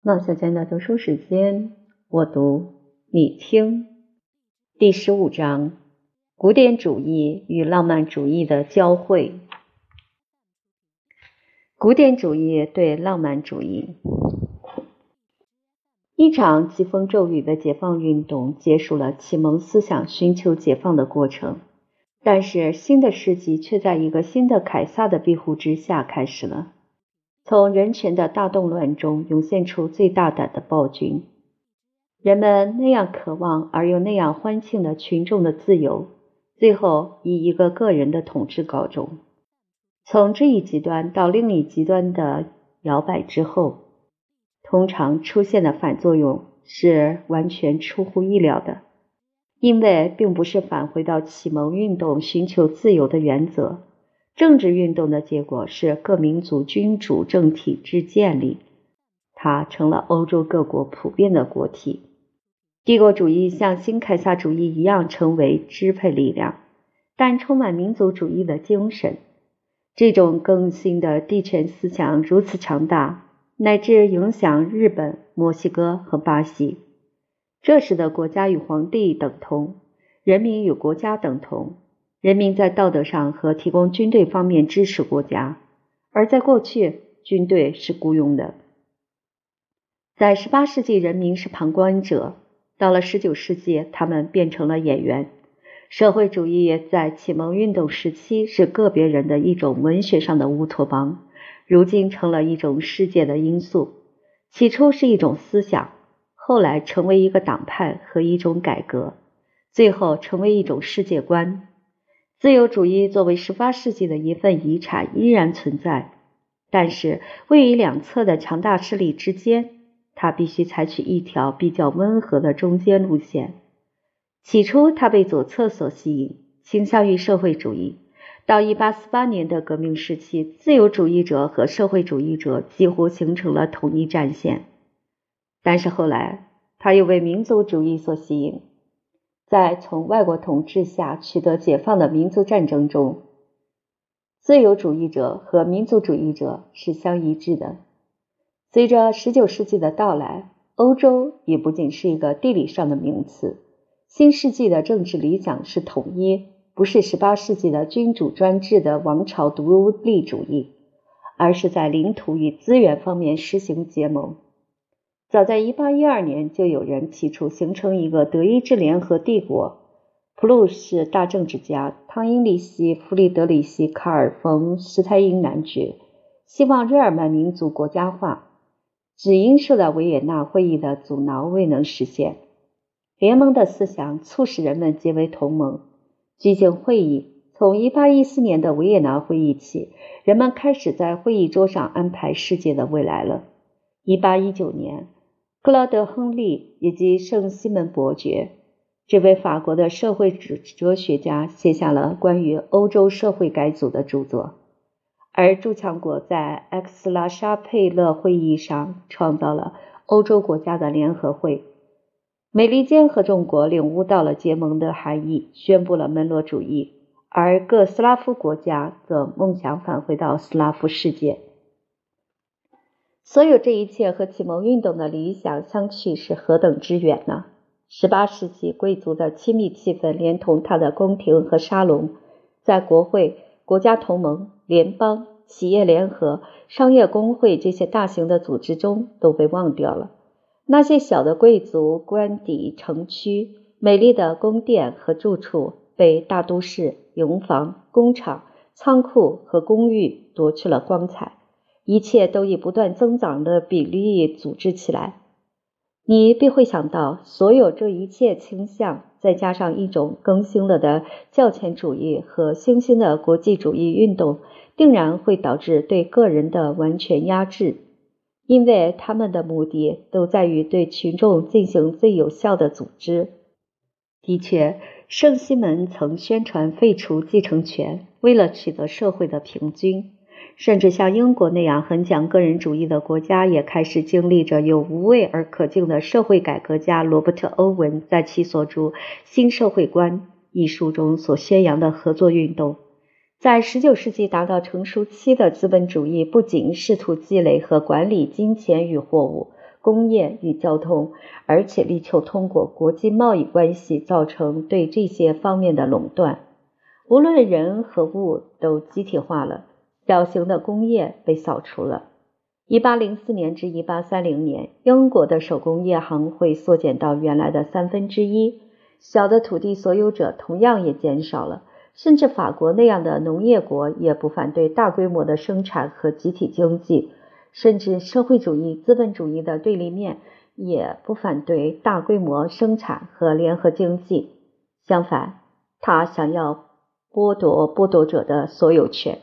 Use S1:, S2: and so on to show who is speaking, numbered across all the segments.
S1: 孟小娟的读书时间，我读你听。第十五章：古典主义与浪漫主义的交汇。古典主义对浪漫主义。一场疾风骤雨的解放运动结束了启蒙思想寻求解放的过程，但是新的世纪却在一个新的凯撒的庇护之下开始了。从人群的大动乱中涌现出最大胆的暴君，人们那样渴望而又那样欢庆的群众的自由，最后以一个个人的统治告终。从这一极端到另一极端的摇摆之后，通常出现的反作用是完全出乎意料的，因为并不是返回到启蒙运动寻求自由的原则。政治运动的结果是各民族君主政体制建立，它成了欧洲各国普遍的国体。帝国主义像新凯撒主义一样成为支配力量，但充满民族主义的精神。这种更新的帝权思想如此强大，乃至影响日本、墨西哥和巴西。这使得国家与皇帝等同，人民与国家等同。人民在道德上和提供军队方面支持国家，而在过去，军队是雇佣的。在十八世纪，人民是旁观者；到了十九世纪，他们变成了演员。社会主义在启蒙运动时期是个别人的一种文学上的乌托邦，如今成了一种世界的因素。起初是一种思想，后来成为一个党派和一种改革，最后成为一种世界观。自由主义作为十八世纪的一份遗产依然存在，但是位于两侧的强大势力之间，它必须采取一条比较温和的中间路线。起初，它被左侧所吸引，倾向于社会主义。到一八四八年的革命时期，自由主义者和社会主义者几乎形成了统一战线。但是后来，它又为民族主义所吸引。在从外国统治下取得解放的民族战争中，自由主义者和民族主义者是相一致的。随着十九世纪的到来，欧洲也不仅是一个地理上的名词。新世纪的政治理想是统一，不是十八世纪的君主专制的王朝独立主义，而是在领土与资源方面实行结盟。早在1812年，就有人提出形成一个德意志联合帝国。普鲁士大政治家汤因利希·弗里德里希·卡尔·冯·施泰因男爵希望日耳曼民族国家化，只因受到维也纳会议的阻挠，未能实现。联盟的思想促使人们结为同盟，举行会议。从1814年的维也纳会议起，人们开始在会议桌上安排世界的未来了。1819年。克劳德·亨利以及圣西门伯爵，这位法国的社会哲哲学家写下了关于欧洲社会改组的著作，而诸强国在埃克斯拉沙佩勒会议上创造了欧洲国家的联合会。美利坚合众国领悟到了结盟的含义，宣布了门罗主义，而各斯拉夫国家则梦想返回到斯拉夫世界。所有这一切和启蒙运动的理想相去是何等之远呢？十八世纪贵族的亲密气氛，连同他的宫廷和沙龙，在国会、国家同盟、联邦、企业联合、商业工会这些大型的组织中都被忘掉了。那些小的贵族官邸、城区、美丽的宫殿和住处，被大都市、营房、工厂、仓库和公寓夺去了光彩。一切都以不断增长的比例组织起来，你必会想到，所有这一切倾向，再加上一种更新了的教前主义和新兴的国际主义运动，定然会导致对个人的完全压制，因为他们的目的都在于对群众进行最有效的组织。的确，圣西门曾宣传废除继承权，为了取得社会的平均。甚至像英国那样很讲个人主义的国家，也开始经历着有无畏而可敬的社会改革家罗伯特·欧文在其所著《新社会观》一书中所宣扬的合作运动。在19世纪达到成熟期的资本主义，不仅试图积累和管理金钱与货物，工业与交通，而且力求通过国际贸易关系造成对这些方面的垄断。无论人和物都集体化了，小型的工业被扫除了。一八零四年至一八三零年，英国的手工业行会缩减到原来的三分之一，小的土地所有者同样也减少了。甚至法国那样的农业国也不反对大规模的生产和集体经济，甚至社会主义资本主义的对立面也不反对大规模生产和联合经济。相反，他想要剥夺剥夺者的所有权。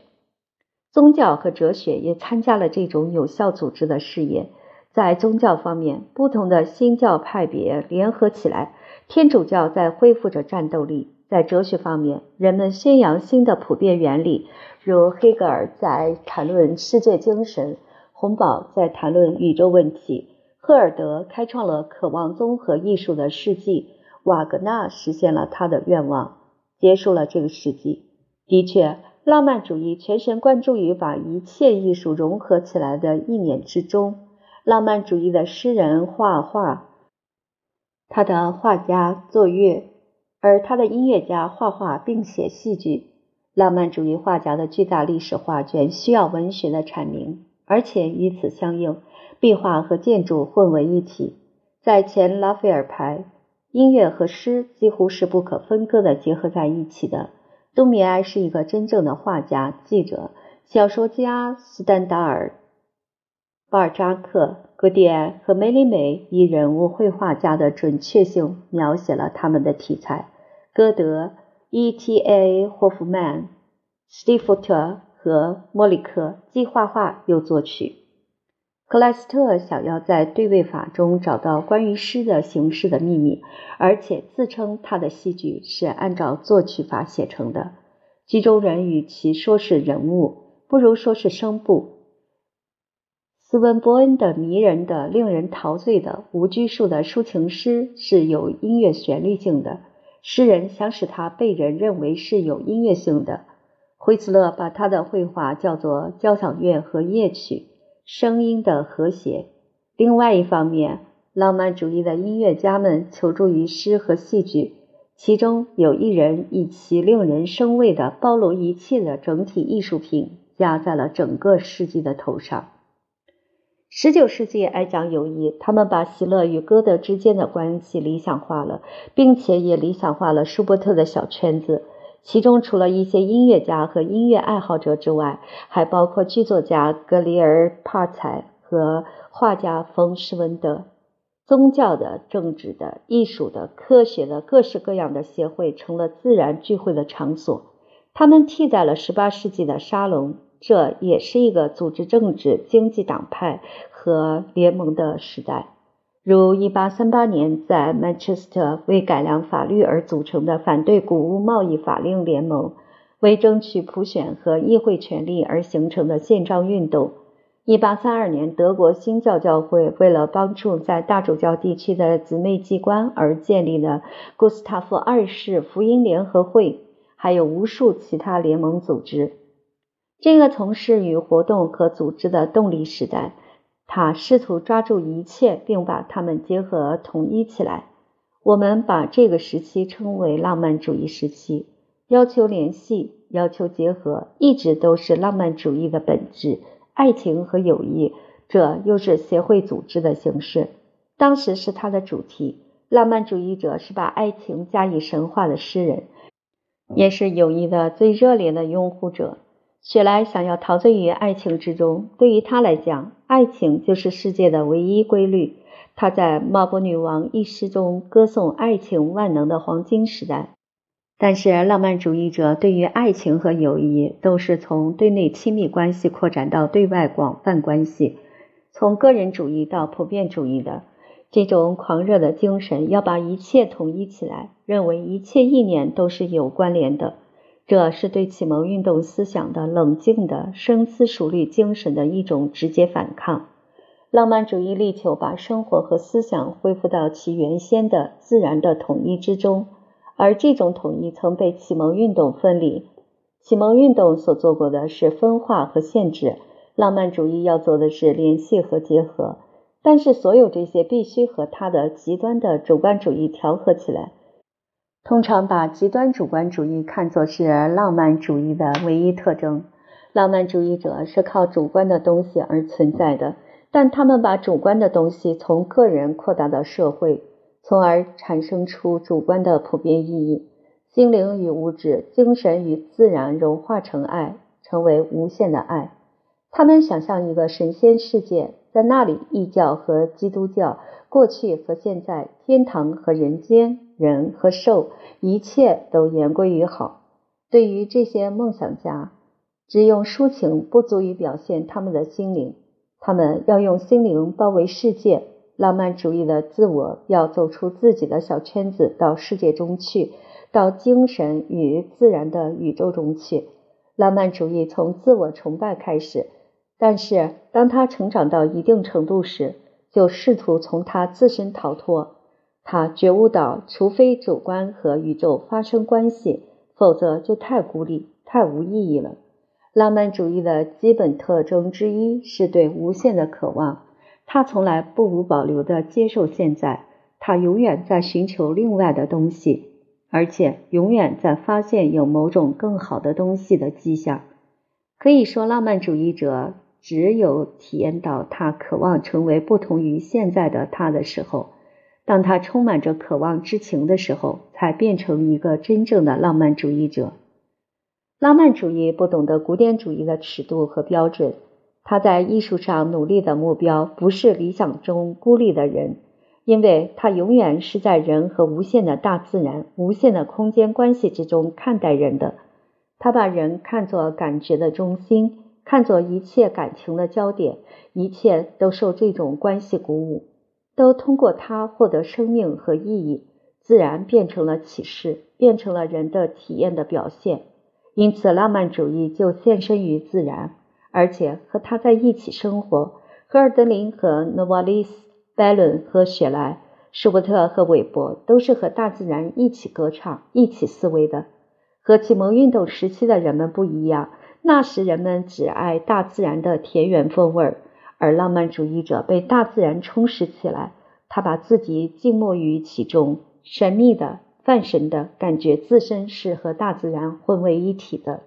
S1: 宗教和哲学也参加了这种有效组织的事业。在宗教方面，不同的新教派别联合起来，天主教在恢复着战斗力。在哲学方面，人们宣扬新的普遍原理，如黑格尔在谈论世界精神，洪堡在谈论宇宙问题，赫尔德开创了渴望综合艺术的世纪，瓦格纳实现了他的愿望，结束了这个世纪。的确，浪漫主义全神贯注于把一切艺术融合起来的一年之中。浪漫主义的诗人画画，他的画家作乐。而他的音乐家画画并写戏剧，浪漫主义画家的巨大历史画卷需要文学的阐明，而且与此相应，壁画和建筑混为一体。在前拉斐尔派，音乐和诗几乎是不可分割的结合在一起的。杜米埃是一个真正的画家、记者、小说家。斯丹达尔、巴尔扎克、格迪埃和梅里美以人物绘画家的准确性描写了他们的题材。歌德、E.T.A. 霍夫曼、斯蒂夫特和莫里克既画画又作曲。克莱斯特想要在对位法中找到关于诗的形式的秘密，而且自称他的戏剧是按照作曲法写成的。剧中人与其说是人物，不如说是声部。斯文伯恩的迷人的、令人陶醉的、无拘束的抒情诗是有音乐旋律性的。诗人想使它被人认为是有音乐性的。惠斯勒把他的绘画叫做交响乐和夜曲，声音的和谐。另外一方面，浪漫主义的音乐家们求助于诗和戏剧，其中有一人以其令人生畏的包罗一切的整体艺术品压在了整个世纪的头上。十九世纪爱讲友谊，他们把席勒与歌德之间的关系理想化了，并且也理想化了舒伯特的小圈子。其中除了一些音乐家和音乐爱好者之外，还包括剧作家格里尔帕采和画家冯施文德。宗教的、政治的、艺术的、科学的各式各样的协会成了自然聚会的场所。他们替代了十八世纪的沙龙。这也是一个组织政治、经济党派和联盟的时代，如1838年在曼彻斯特为改良法律而组成的反对谷物贸易法令联盟，为争取普选和议会权利而形成的宪章运动。1832年，德国新教教会为了帮助在大主教地区的姊妹机关而建立了古斯塔夫二世福音联合会，还有无数其他联盟组织。这个从事与活动和组织的动力时代，他试图抓住一切，并把它们结合统一起来。我们把这个时期称为浪漫主义时期。要求联系，要求结合，一直都是浪漫主义的本质。爱情和友谊，这又是协会组织的形式。当时是它的主题。浪漫主义者是把爱情加以神化的诗人，也是友谊的最热烈的拥护者。雪莱想要陶醉于爱情之中，对于他来讲，爱情就是世界的唯一规律。他在《茂波女王》一诗中歌颂爱情万能的黄金时代。但是，浪漫主义者对于爱情和友谊都是从对内亲密关系扩展到对外广泛关系，从个人主义到普遍主义的这种狂热的精神，要把一切统一起来，认为一切意念都是有关联的。这是对启蒙运动思想的冷静的深思熟虑精神的一种直接反抗。浪漫主义力求把生活和思想恢复到其原先的自然的统一之中，而这种统一曾被启蒙运动分离。启蒙运动所做过的是分化和限制，浪漫主义要做的是联系和结合。但是所有这些必须和他的极端的主观主义调和起来。通常把极端主观主义看作是浪漫主义的唯一特征。浪漫主义者是靠主观的东西而存在的，但他们把主观的东西从个人扩大到社会，从而产生出主观的普遍意义。心灵与物质、精神与自然融化成爱，成为无限的爱。他们想象一个神仙世界，在那里，异教和基督教，过去和现在，天堂和人间。人和兽，一切都言归于好。对于这些梦想家，只用抒情不足以表现他们的心灵。他们要用心灵包围世界。浪漫主义的自我要走出自己的小圈子，到世界中去，到精神与自然的宇宙中去。浪漫主义从自我崇拜开始，但是当他成长到一定程度时，就试图从他自身逃脱。他觉悟到，除非主观和宇宙发生关系，否则就太孤立、太无意义了。浪漫主义的基本特征之一是对无限的渴望。他从来不无保留地接受现在，他永远在寻求另外的东西，而且永远在发现有某种更好的东西的迹象。可以说，浪漫主义者只有体验到他渴望成为不同于现在的他的时候。当他充满着渴望之情的时候，才变成一个真正的浪漫主义者。浪漫主义不懂得古典主义的尺度和标准，他在艺术上努力的目标不是理想中孤立的人，因为他永远是在人和无限的大自然、无限的空间关系之中看待人的。他把人看作感觉的中心，看作一切感情的焦点，一切都受这种关系鼓舞。都通过它获得生命和意义，自然变成了启示，变成了人的体验的表现。因此，浪漫主义就献身于自然，而且和它在一起生活。赫尔德林和诺瓦利斯、拜伦和雪莱、舒伯特和韦伯都是和大自然一起歌唱、一起思维的。和启蒙运动时期的人们不一样，那时人们只爱大自然的田园风味儿。而浪漫主义者被大自然充实起来，他把自己静默于其中，神秘的、泛神的感觉自身是和大自然混为一体的。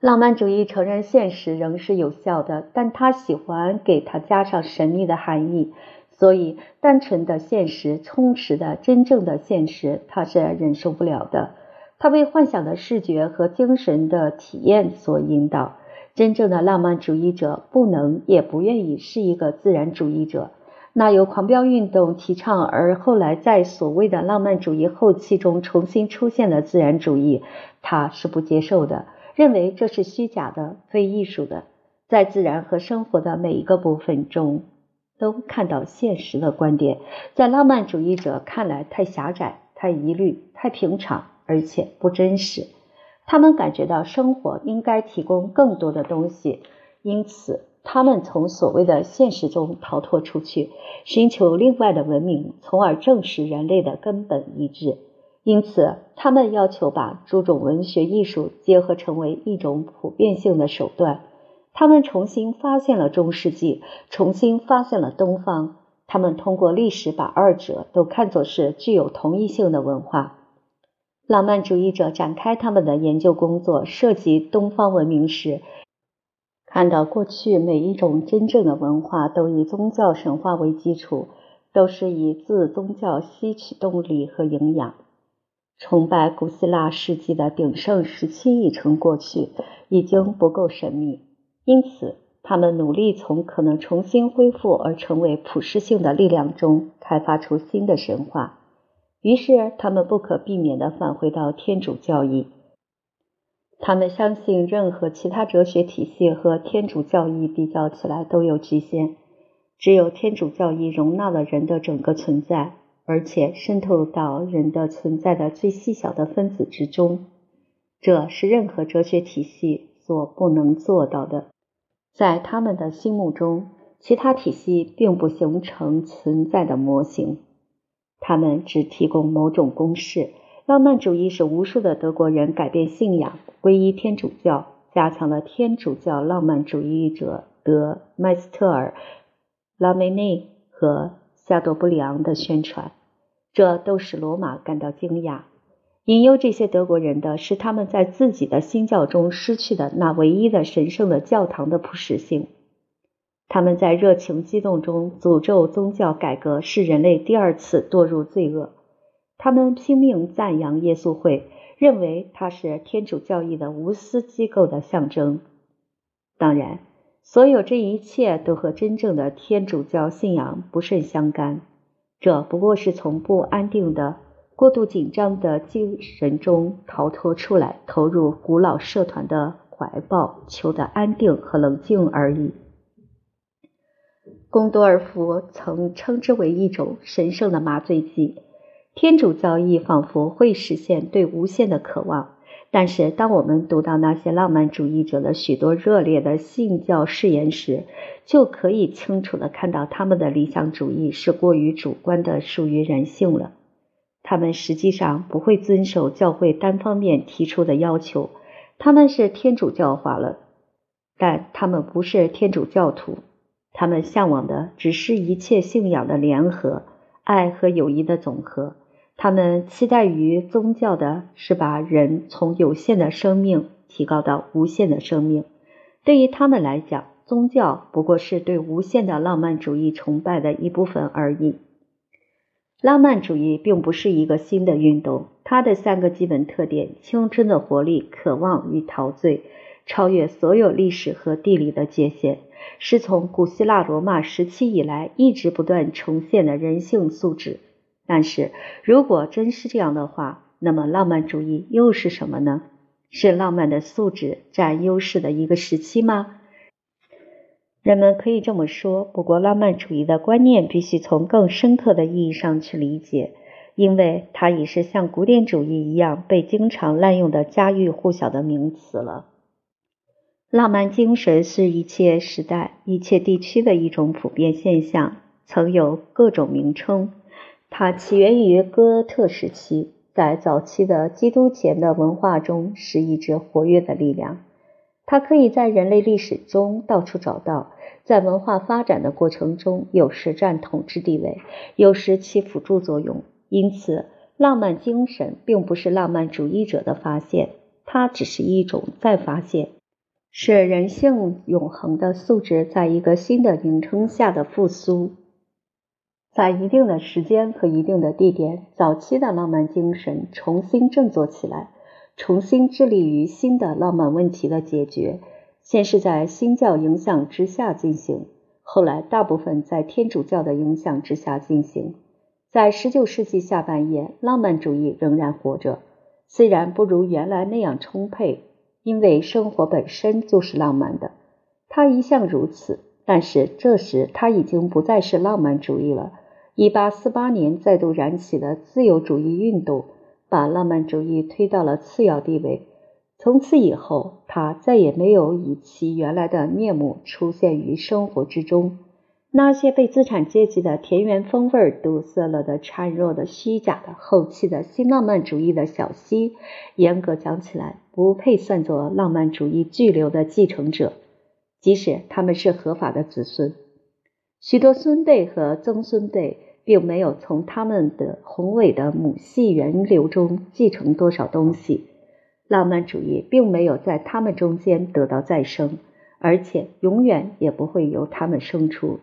S1: 浪漫主义承认现实仍是有效的，但他喜欢给它加上神秘的含义，所以单纯的现实、充实的真正的现实，他是忍受不了的。他被幻想的视觉和精神的体验所引导。真正的浪漫主义者不能也不愿意是一个自然主义者。那由狂飙运动提倡而后来在所谓的浪漫主义后期中重新出现的自然主义，他是不接受的，认为这是虚假的、非艺术的。在自然和生活的每一个部分中都看到现实的观点，在浪漫主义者看来太狭窄、太疑虑、太平常，而且不真实。他们感觉到生活应该提供更多的东西，因此他们从所谓的现实中逃脱出去，寻求另外的文明，从而证实人类的根本一致。因此，他们要求把诸种文学艺术结合成为一种普遍性的手段。他们重新发现了中世纪，重新发现了东方。他们通过历史把二者都看作是具有同一性的文化。浪漫主义者展开他们的研究工作，涉及东方文明时，看到过去每一种真正的文化都以宗教神话为基础，都是以自宗教吸取动力和营养。崇拜古希腊世纪的鼎盛时期已成过去，已经不够神秘，因此他们努力从可能重新恢复而成为普世性的力量中开发出新的神话。于是，他们不可避免地返回到天主教义。他们相信，任何其他哲学体系和天主教义比较起来都有局限。只有天主教义容纳了人的整个存在，而且渗透到人的存在的最细小的分子之中。这是任何哲学体系所不能做到的。在他们的心目中，其他体系并不形成存在的模型。他们只提供某种公式。浪漫主义使无数的德国人改变信仰，皈依天主教，加强了天主教浪漫主义者德麦斯特尔拉梅内和夏多布里昂的宣传，这都使罗马感到惊讶。引诱这些德国人的是他们在自己的新教中失去的那唯一的神圣的教堂的普适性。他们在热情激动中诅咒宗教改革是人类第二次堕入罪恶。他们拼命赞扬耶稣会，认为它是天主教义的无私机构的象征。当然，所有这一切都和真正的天主教信仰不甚相干。这不过是从不安定的、过度紧张的精神中逃脱出来，投入古老社团的怀抱，求得安定和冷静而已。贡多尔福曾称之为一种神圣的麻醉剂。天主教义仿佛会实现对无限的渴望，但是当我们读到那些浪漫主义者的许多热烈的信教誓言时，就可以清楚地看到他们的理想主义是过于主观的，属于人性了。他们实际上不会遵守教会单方面提出的要求，他们是天主教化了，但他们不是天主教徒。他们向往的只是一切信仰的联合，爱和友谊的总和。他们期待于宗教的是把人从有限的生命提高到无限的生命。对于他们来讲，宗教不过是对无限的浪漫主义崇拜的一部分而已。浪漫主义并不是一个新的运动，它的三个基本特点：青春的活力、渴望与陶醉，超越所有历史和地理的界限，是从古希腊罗马时期以来一直不断重现的人性素质。但是如果真是这样的话，那么浪漫主义又是什么呢？是浪漫的素质占优势的一个时期吗？人们可以这么说，不过浪漫主义的观念必须从更深刻的意义上去理解，因为它已是像古典主义一样被经常滥用的家喻户晓的名词了。浪漫精神是一切时代、一切地区的一种普遍现象，曾有各种名称。它起源于哥特时期，在早期的基督前的文化中是一支活跃的力量。它可以在人类历史中到处找到，在文化发展的过程中，有时占统治地位，有时起辅助作用。因此，浪漫精神并不是浪漫主义者的发现，它只是一种再发现，是人性永恒的素质在一个新的名称下的复苏。在一定的时间和一定的地点，早期的浪漫精神重新振作起来，重新致力于新的浪漫问题的解决。先是在新教影响之下进行，后来大部分在天主教的影响之下进行。在十九世纪下半叶，浪漫主义仍然活着，虽然不如原来那样充沛，因为生活本身就是浪漫的，它一向如此。但是这时，它已经不再是浪漫主义了。一八四八年再度燃起的自由主义运动，把浪漫主义推到了次要地位。从此以后，它再也没有以其原来的面目出现于生活之中。那些被资产阶级的田园风味堵塞了的孱弱的、虚假的、后期的新浪漫主义的小溪，严格讲起来，不配算作浪漫主义巨流的继承者，即使他们是合法的子孙。许多孙辈和曾孙辈并没有从他们的宏伟的母系源流中继承多少东西，浪漫主义并没有在他们中间得到再生，而且永远也不会由他们生出。